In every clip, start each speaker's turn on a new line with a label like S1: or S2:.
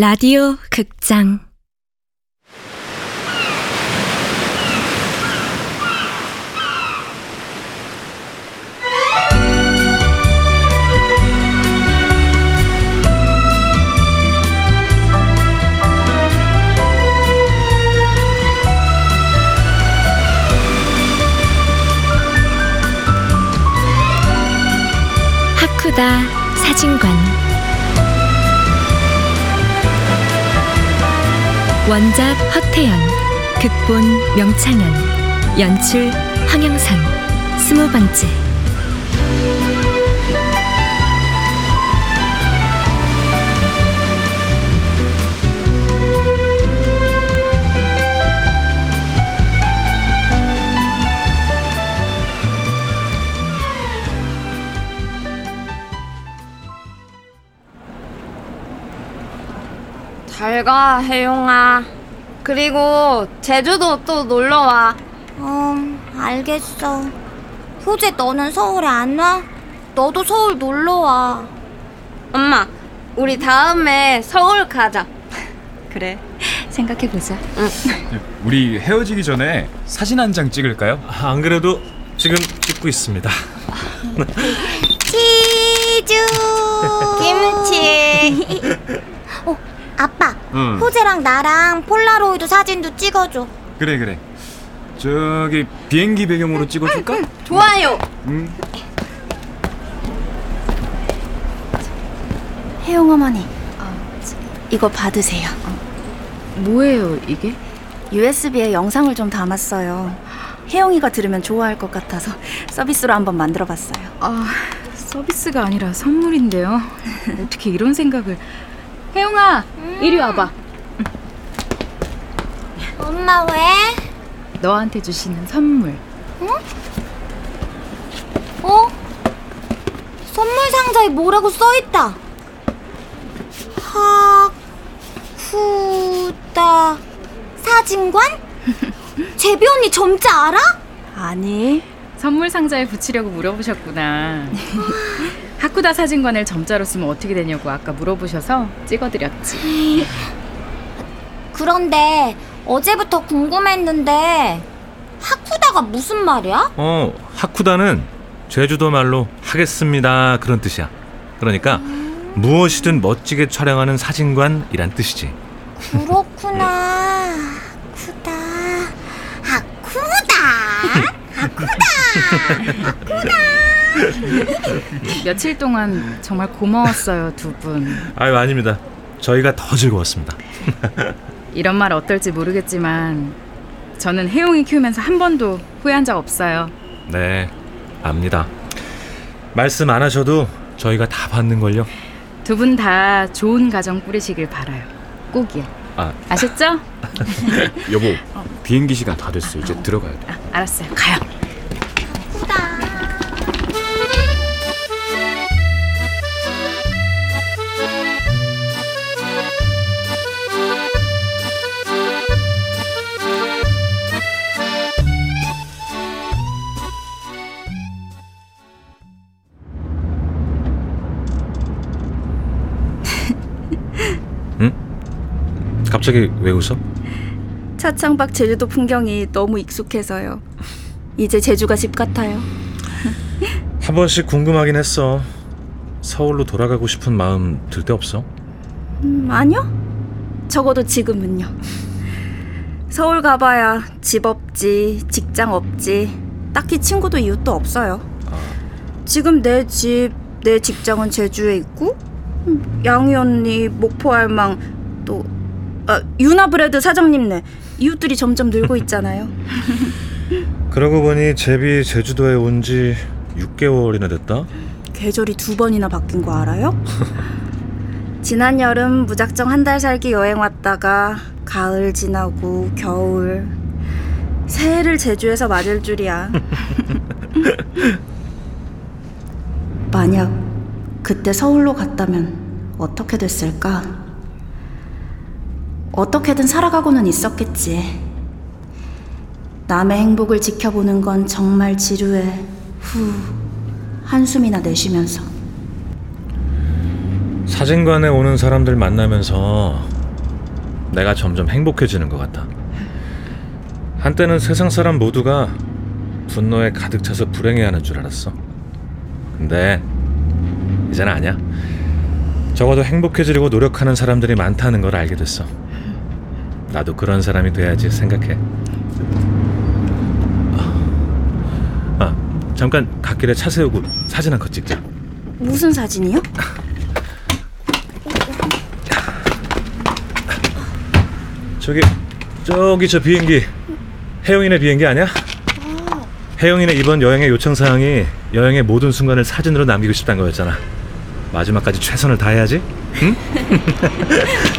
S1: 라디오 극장. 하쿠다 사진관 원작 허태연 극본 명창현 연출 황영선 스무 번째
S2: 잘 가, 혜용아. 그리고 제주도 또 놀러 와.
S3: 음, 알겠어. 효재, 너는 서울에 안 와? 너도 서울 놀러 와.
S2: 엄마, 우리 다음에 서울 가자.
S4: 그래 생각해 보자
S5: 우리 헤어지기 전에 사진 한 장 찍을까요?
S6: 안 그래도 지금 찍고 있습니다.
S3: 치즈!
S2: 김치.
S3: 어, 아빠.
S5: 응.
S3: 효재랑 나랑 폴라로이드 사진도 찍어줘.
S5: 그래 그래. 저기 비행기 배경으로 찍어줄까?
S2: 좋아요.
S5: 응.
S4: 혜영 어머니 이거 받으세요
S1: 뭐예요 이게?
S4: USB에 영상을 좀 담았어요 혜영이가 들으면 좋아할 것 같아서 서비스로 한번 만들어봤어요
S7: 아, 서비스가 아니라 선물인데요. 어떻게 이런 생각을. 혜영아, 이리 와봐.
S3: 엄마 왜?
S7: 너한테 주시는 선물.
S3: 어? 선물 상자에 뭐라고 써있다. 하쿠다 사진관? 제비 언니 점자 알아?
S4: 아니
S7: 선물 상자에 붙이려고 물어보셨구나. 하쿠다 사진관을 점자로 쓰면 어떻게 되냐고 아까 물어보셔서 찍어드렸지.
S3: 그런데 어제부터 궁금했는데 하쿠다가 무슨 말이야?
S6: 어, 하쿠다는 제주도 말로 하겠습니다 그런 뜻이야. 그러니까 무엇이든 멋지게 촬영하는 사진관이란 뜻이지.
S3: 그렇구나. 하쿠다. 하쿠다.
S7: 며칠 동안 정말 고마웠어요, 두 분.
S6: 아유 아닙니다. 저희가 더 즐거웠습니다.
S7: 이런 말 어떨지 모르겠지만 저는 혜용이 키우면서 한 번도 후회한 적 없어요.
S6: 네, 압니다. 말씀 안 하셔도 저희가 다 받는 걸요.
S7: 두 분 다 좋은 가정 꾸리시길 바라요. 꼭이요.
S5: 아
S7: 아셨죠?
S5: 여보 비행기 시간 다 됐어 이제 들어가야 돼.
S7: 아, 알았어요. 가요.
S6: 갑자기 왜 웃어?
S4: 차창밖 제주도 풍경이 너무 익숙해서요 이제 제주가 집 같아요
S6: 한 번씩 궁금하긴 했어. 서울로 돌아가고 싶은 마음 들 때 없어?
S4: 음, 아니요 적어도 지금은요 서울 가봐야 집 없지 직장 없지 딱히 친구도 이웃도 없어요 지금 내 집, 내 직장은 제주에 있고 음, 양희 언니, 목포 알망 또 아, 유나브레드 사장님네 이웃들이 점점 늘고 있잖아요
S6: 그러고 보니 제비 제주도에 온 지 6개월이나 됐다.
S4: 계절이 두 번이나 바뀐 거 알아요? 지난 여름 무작정 한 달 살기 여행 왔다가 가을 지나고 겨울 새해를 제주에서 맞을 줄이야. 만약 그때 서울로 갔다면 어떻게 됐을까? 어떻게든 살아가고는 있었겠지. 남의 행복을 지켜보는 건 정말 지루해. 후, 한숨이나 내쉬면서.
S6: 사진관에 오는 사람들 만나면서 내가 점점 행복해지는 것 같아. 한때는 세상 사람 모두가 분노에 가득 차서 불행해하는 줄 알았어. 근데 이제는 아니야. 적어도 행복해지려고 노력하는 사람들이 많다는 걸 알게 됐어. 나도 그런 사람이 돼야지 생각해. 아, 잠깐 갓길에 차 세우고 사진 한 컷 찍자.
S4: 무슨 사진이요?
S6: 저기 저기 저 비행기 혜영이네 비행기 아니야? 혜영이네 이번 여행의 요청 사항이 여행의 모든 순간을 사진으로 남기고 싶다는 거였잖아. 마지막까지 최선을 다해야지.
S4: 이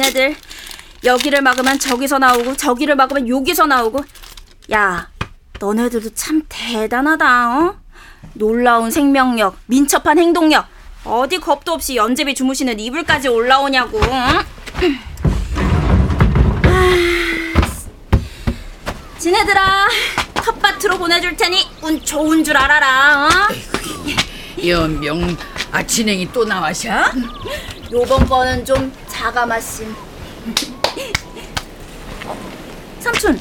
S4: 지네들 여기를 막으면 저기서 나오고 저기를 막으면 여기서 나오고 야 너네들도 참 대단하다 어? 놀라운 생명력 민첩한 행동력 어디 겁도 없이 연재비 주무시는 이불까지 올라오냐고 어? 아, 지네들아 텃밭으로 보내줄 테니 운 좋은 줄 알아라 어?
S8: 연병 아 진행이 또 나와셔?
S4: 요번 거는 좀 어, 삼촌,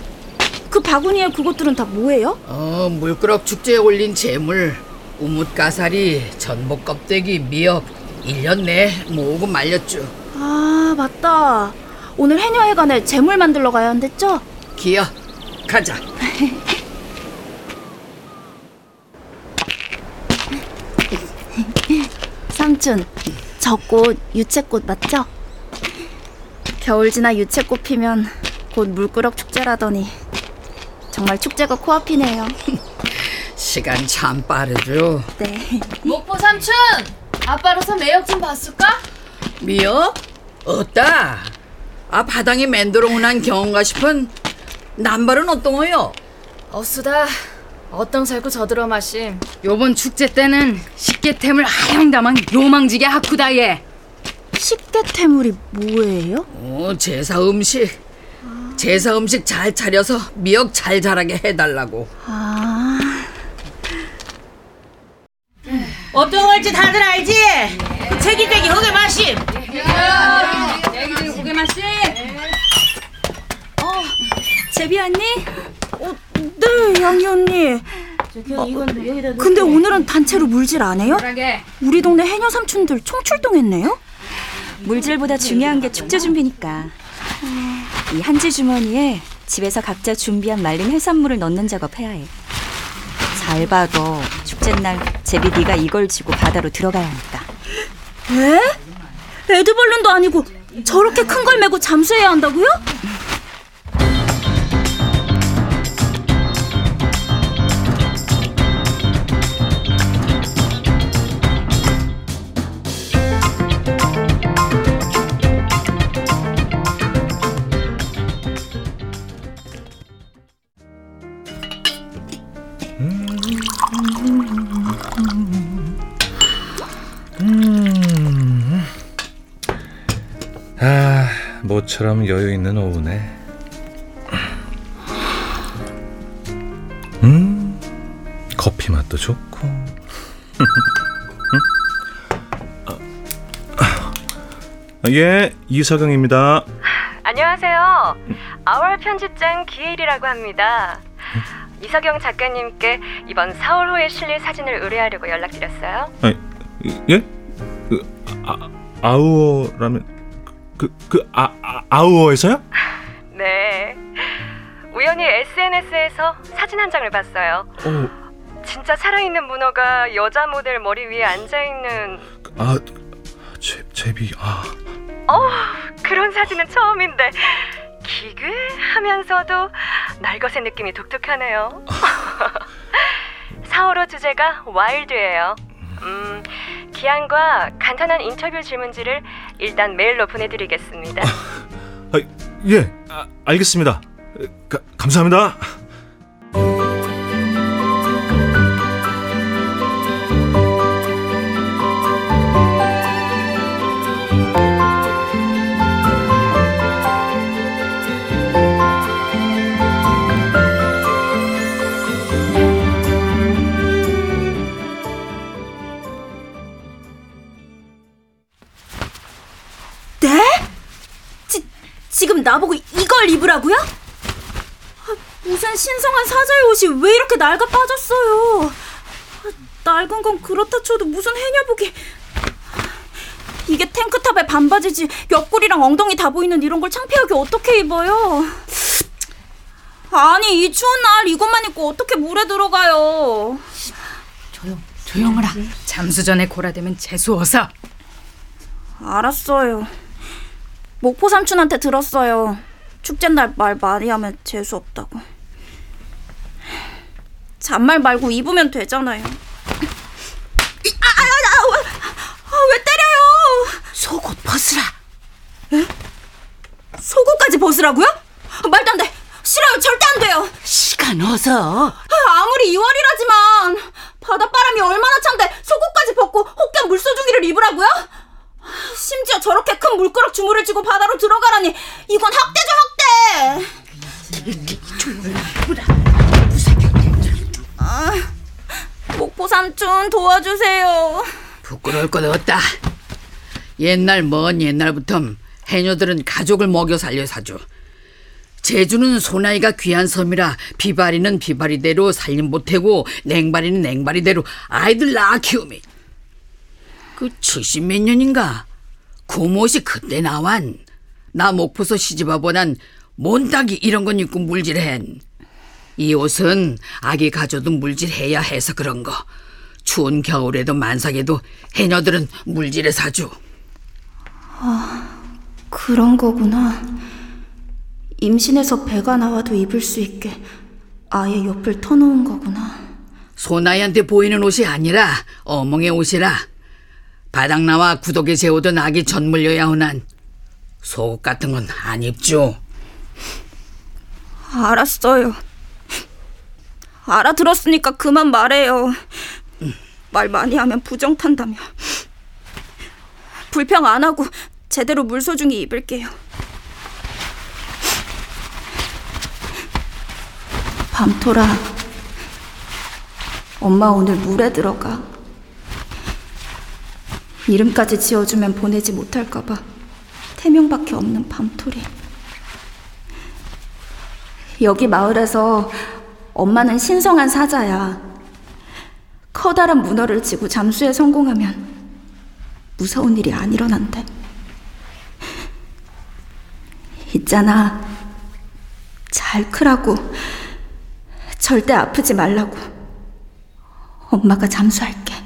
S4: 그 바구니에 그것들은 다 뭐예요?
S8: 어 물끄럭 축제에 올린 재물 우뭇 가사리 전복 껍데기 미역 1년 내 모으고 말렸죠
S4: 아, 맞다. 오늘 해녀회관에 재물 만들러 가야 한댔죠?
S8: 기어 가자
S4: 삼촌, 저 꽃 유채꽃 맞죠? 겨울 지나 유채꽃 피면 곧 물끄럭 축제라더니 정말 축제가 코앞이네요.
S8: 시간 참 빠르죠
S4: 네.
S7: 목포 삼촌! 아빠로서 매력 좀 봤을까?
S8: 미역? 어따 아 바닥에 맨도로 흔한 경험가 싶은 남발은 어떤거요?
S2: 어수다. 어떤 살고 저들어 마심.
S7: 요번 축제 때는 식게템을 하영다만 요망지게 하쿠다예.
S4: 식대 태물이 뭐예요?
S8: 어 제사 음식 제사 음식 잘 차려서 미역 잘 자라게 해달라고
S4: 아,
S9: 어떤 걸지 다들 알지? 체기대기 흑의 마심
S4: 제비 언니? 어, 네, 양이 언니. 어, 근데 오늘은 단체로 물질 안 해요? 우리 동네 해녀 삼촌들 총출동했네요.
S10: 물질보다 중요한 게 축제 준비니까. 이 한지 주머니에 집에서 각자 준비한 말린 해산물을 넣는 작업 해야 해. 잘 봐도 축제날 제비 네가 이걸 쥐고 바다로 들어가야 하니까.
S4: 에? 에드벌룬도 아니고 저렇게 큰 걸 메고 잠수해야 한다고요?
S6: 모처럼 여유 있는 오후네. 음, 커피 맛도 좋고. 아, 예, 이석영입니다.
S1: 안녕하세요. 아월 편집장 기일이라고 합니다. 이석영 작가님께 이번 4월 호에 실릴 사진을 의뢰하려고 연락드렸어요.
S6: 아, 예? 그, 아, 아우어라면 그, 그 아, 아, 아우어에서요?
S1: 네. 우연히 SNS에서 사진 한 장을 봤어요.
S6: 어,
S1: 진짜 살아있는 문어가 여자 모델 머리 위에 앉아있는
S6: 아, 제, 제비, 아,
S1: 그런 사진은 처음인데 기괴하면서도 날것의 느낌이 독특하네요. 4월호 주제가 와일드예요. 음, 기한과 간단한 인터뷰 질문지를 일단 메일로 보내드리겠습니다.
S11: 아, 예, 아, 알겠습니다. 가, 감사합니다.
S4: 지금 나보고 이걸 입으라고요? 아, 무슨 신성한 사자의 옷이 왜 이렇게 낡아 빠졌어요? 아, 낡은 건 그렇다 쳐도 무슨 해녀복이 이게 탱크탑에 반바지지 옆구리랑 엉덩이 다 보이는 이런 걸 창피하게 어떻게 입어요? 아니 이 추운 날 이것만 입고 어떻게 물에 들어가요?
S7: 조용하라. 잠수 전에 고라되면 재수 어서.
S4: 알았어요. 목포 삼촌한테 들었어요. 축제 날 말 많이 하면 재수 없다고. 잔말 말고 입으면 되잖아요. 이- 아, 아, 아, 왜, 아, 왜 때려요?
S9: 속옷 벗으라.
S4: 속옷까지 벗으라고요? 아, 말도 안 돼. 싫어요. 절대 안 돼요.
S9: 시간 어서.
S4: 아, 아무리 2월이라지만 바닷바람이 얼마나 찬데 속옷까지 벗고 혹경 물소중이를 입으라고요? 심지어 저렇게 큰 물그릇 주물을 쥐고 바다로 들어가라니 이건 학대죠 학대. 아, 목포 삼촌 도와주세요.
S8: 부끄러울 것 없다. 옛날 먼 옛날부터 해녀들은 가족을 먹여 살려 사죠. 제주는 소나이가 귀한 섬이라 비바리는 비바리대로 살림 못하고 냉바리는 냉바리대로 아이들 낳아 키우미. 그70 몇 년인가 고모시 그때 나완. 나 목포서 시집와보난 몬딱이 이런 건 입고 물질한 이 옷은 아기 가져도 물질해야 해서 그런 거. 추운 겨울에도 만삭에도 해녀들은 물질에 사죠
S4: 그런 거구나. 임신해서 배가 나와도 입을 수 있게 아예 옆을 터놓은 거구나.
S8: 소나이한테 보이는 옷이 아니라 어멍의 옷이라 바닥나와 구덕에 재우던 아기 전 물려야 하난 속옷 같은 건 안 입죠
S4: 알았어요. 알아들었으니까 그만 말해요. 말 많이 하면 부정 탄다며. 불평 안 하고 제대로 물소중히 입을게요. 밤토라. 엄마 오늘 물에 들어가. 이름까지 지어주면 보내지 못할까봐 태명밖에 없는 밤토리. 여기 마을에서 엄마는 신성한 사자야. 커다란 문어를 지고 잠수에 성공하면 무서운 일이 안 일어난대. 있잖아. 잘 크라고. 절대 아프지 말라고. 엄마가 잠수할게.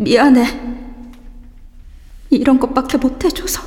S4: 미안해. 이런 것밖에 못 해줘서.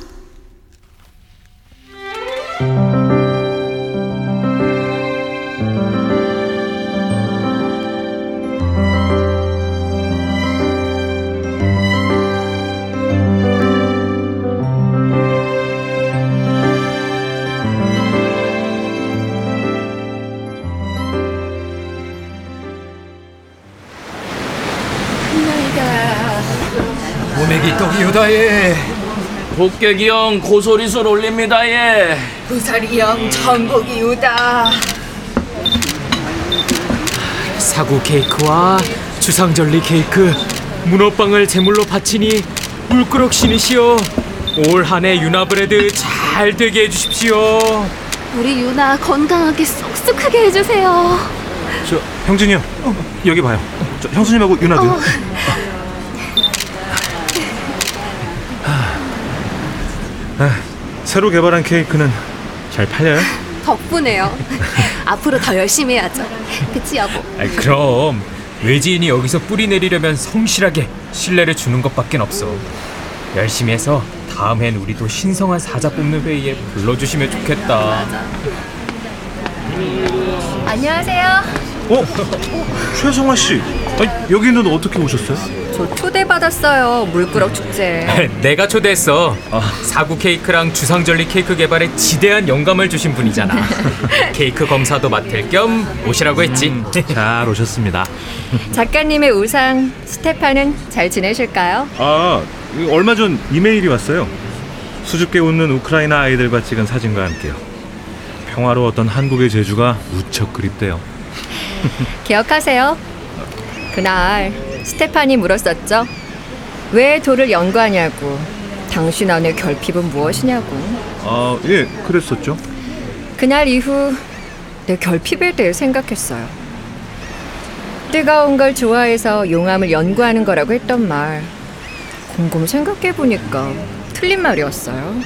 S12: 복객이 형 고소리술 올립니다 예.
S9: 구사리 형 전복이 우다.
S13: 사구 케이크와 주상절리 케이크, 문어빵을 제물로 바치니 물그럭 신이시여 올 한해 유나브레드 잘 되게 해주십시오.
S2: 우리 유나 건강하게 쏙쏙하게 해주세요.
S11: 저 형준이 형 여기 봐요. 저 형수님하고 유나도.
S2: 어.
S11: 새로 개발한 케이크는 잘 팔려요?
S2: 덕분에요. 앞으로 더 열심히 해야죠. 그치 여보?
S13: 아이, 그럼 외지인이 여기서 뿌리 내리려면 성실하게 신뢰를 주는 것밖엔 없어. 열심히 해서 다음엔 우리도 신성한 사자 뽑는 회의에 불러주시면 좋겠다.
S2: 안녕하세요.
S5: 어? 최성아 씨, 아니, 여기는 어떻게 오셨어요?
S2: 저 초대받았어요. 물꾸럭 축제.
S13: 내가 초대했어. 사구 케이크랑 주상절리 케이크 개발에 지대한 영감을 주신 분이잖아. 케이크 검사도 맡을 겸 오시라고 했지.
S6: 잘 오셨습니다.
S2: 작가님의 우상 스테파는 잘 지내실까요?
S5: 아, 얼마 전 이메일이 왔어요. 수줍게 웃는 우크라이나 아이들과 찍은 사진과 함께요. 평화로웠던 한국의 제주가 무척 그립대요.
S2: 기억하세요? 그날 스테판이 물었었죠. 왜 돌을 연구하냐고. 당신 안의 결핍은 무엇이냐고.
S5: 아, 예, 그랬었죠.
S2: 그날 이후 내 결핍에 대해 생각했어요. 뜨거운 걸 좋아해서 용암을 연구하는 거라고 했던 말. 곰곰 생각해 보니까 틀린 말이었어요.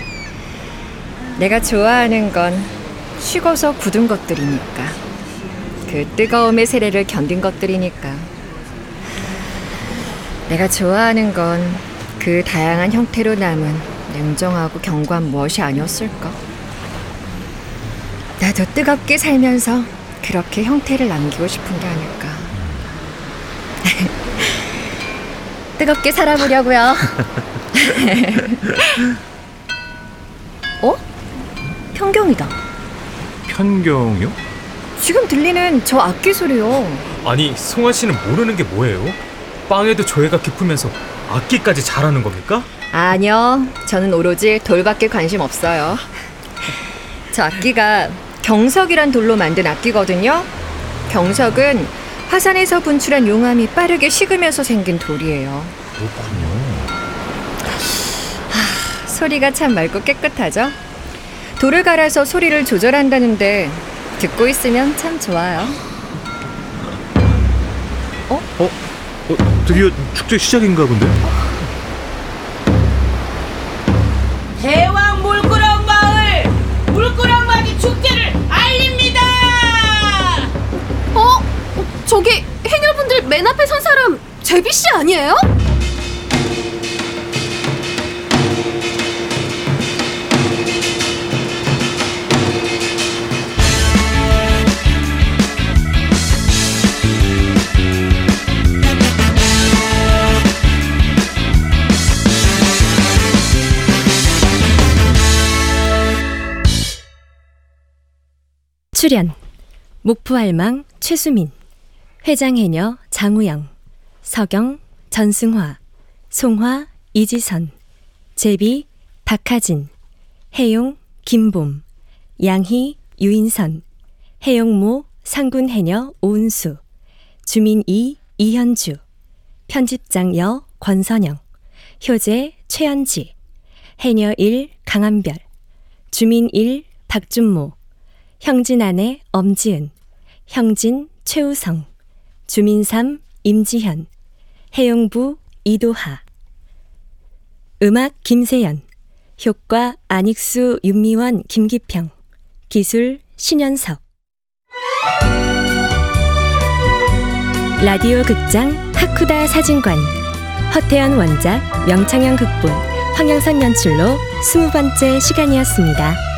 S2: 내가 좋아하는 건 식어서 굳은 것들이니까. 그 뜨거움의 세례를 견딘 것들이니까. 내가 좋아하는 건 그 다양한 형태로 남은 냉정하고 견고한 무엇이 아니었을까? 나도 뜨겁게 살면서 그렇게 형태를 남기고 싶은 게 아닐까. 뜨겁게 살아보려고요. 어? 편경이다.
S5: 편경이요?
S2: 지금 들리는 저 악기 소리요.
S13: 아니 송아 씨는 모르는 게 뭐예요? 빵에도 조예가 깊으면서 악기까지 잘하는 겁니까?
S2: 아니요. 저는 오로지 돌밖에 관심 없어요. 저 악기가 경석이란 돌로 만든 악기거든요. 경석은 화산에서 분출한 용암이 빠르게 식으면서 생긴 돌이에요.
S6: 그렇군요.
S2: 소리가 참 맑고 깨끗하죠? 돌을 갈아서 소리를 조절한다는데 듣고 있으면 참 좋아요.
S5: 어? 어, 드디어 축제 시작인가 본데.
S9: 대왕 물구렁 마을 물구렁맞이 축제를 알립니다.
S14: 어? 저기 해녀분들 맨 앞에 선 사람 제비 씨 아니에요?
S15: 출연 목포알망 최수민 회장해녀 장우영 서경 전승화 송화 이지선 제비 박하진 해용 김봄 양희 유인선 해용모 상군해녀 오은수 주민 이 이현주 편집장 여 권선영 효재 최현지 해녀 1 강한별 주민 1 박준모 형진 아내 엄지은, 형진 최우성, 주민 3 임지현, 해용부 이도하. 음악 김세연, 효과 안익수 윤미원 김기평, 기술 신현석. 라디오 극장 하쿠다 사진관 허태연 원작 명창현 극본 황영선 연출로 스무 번째 시간이었습니다.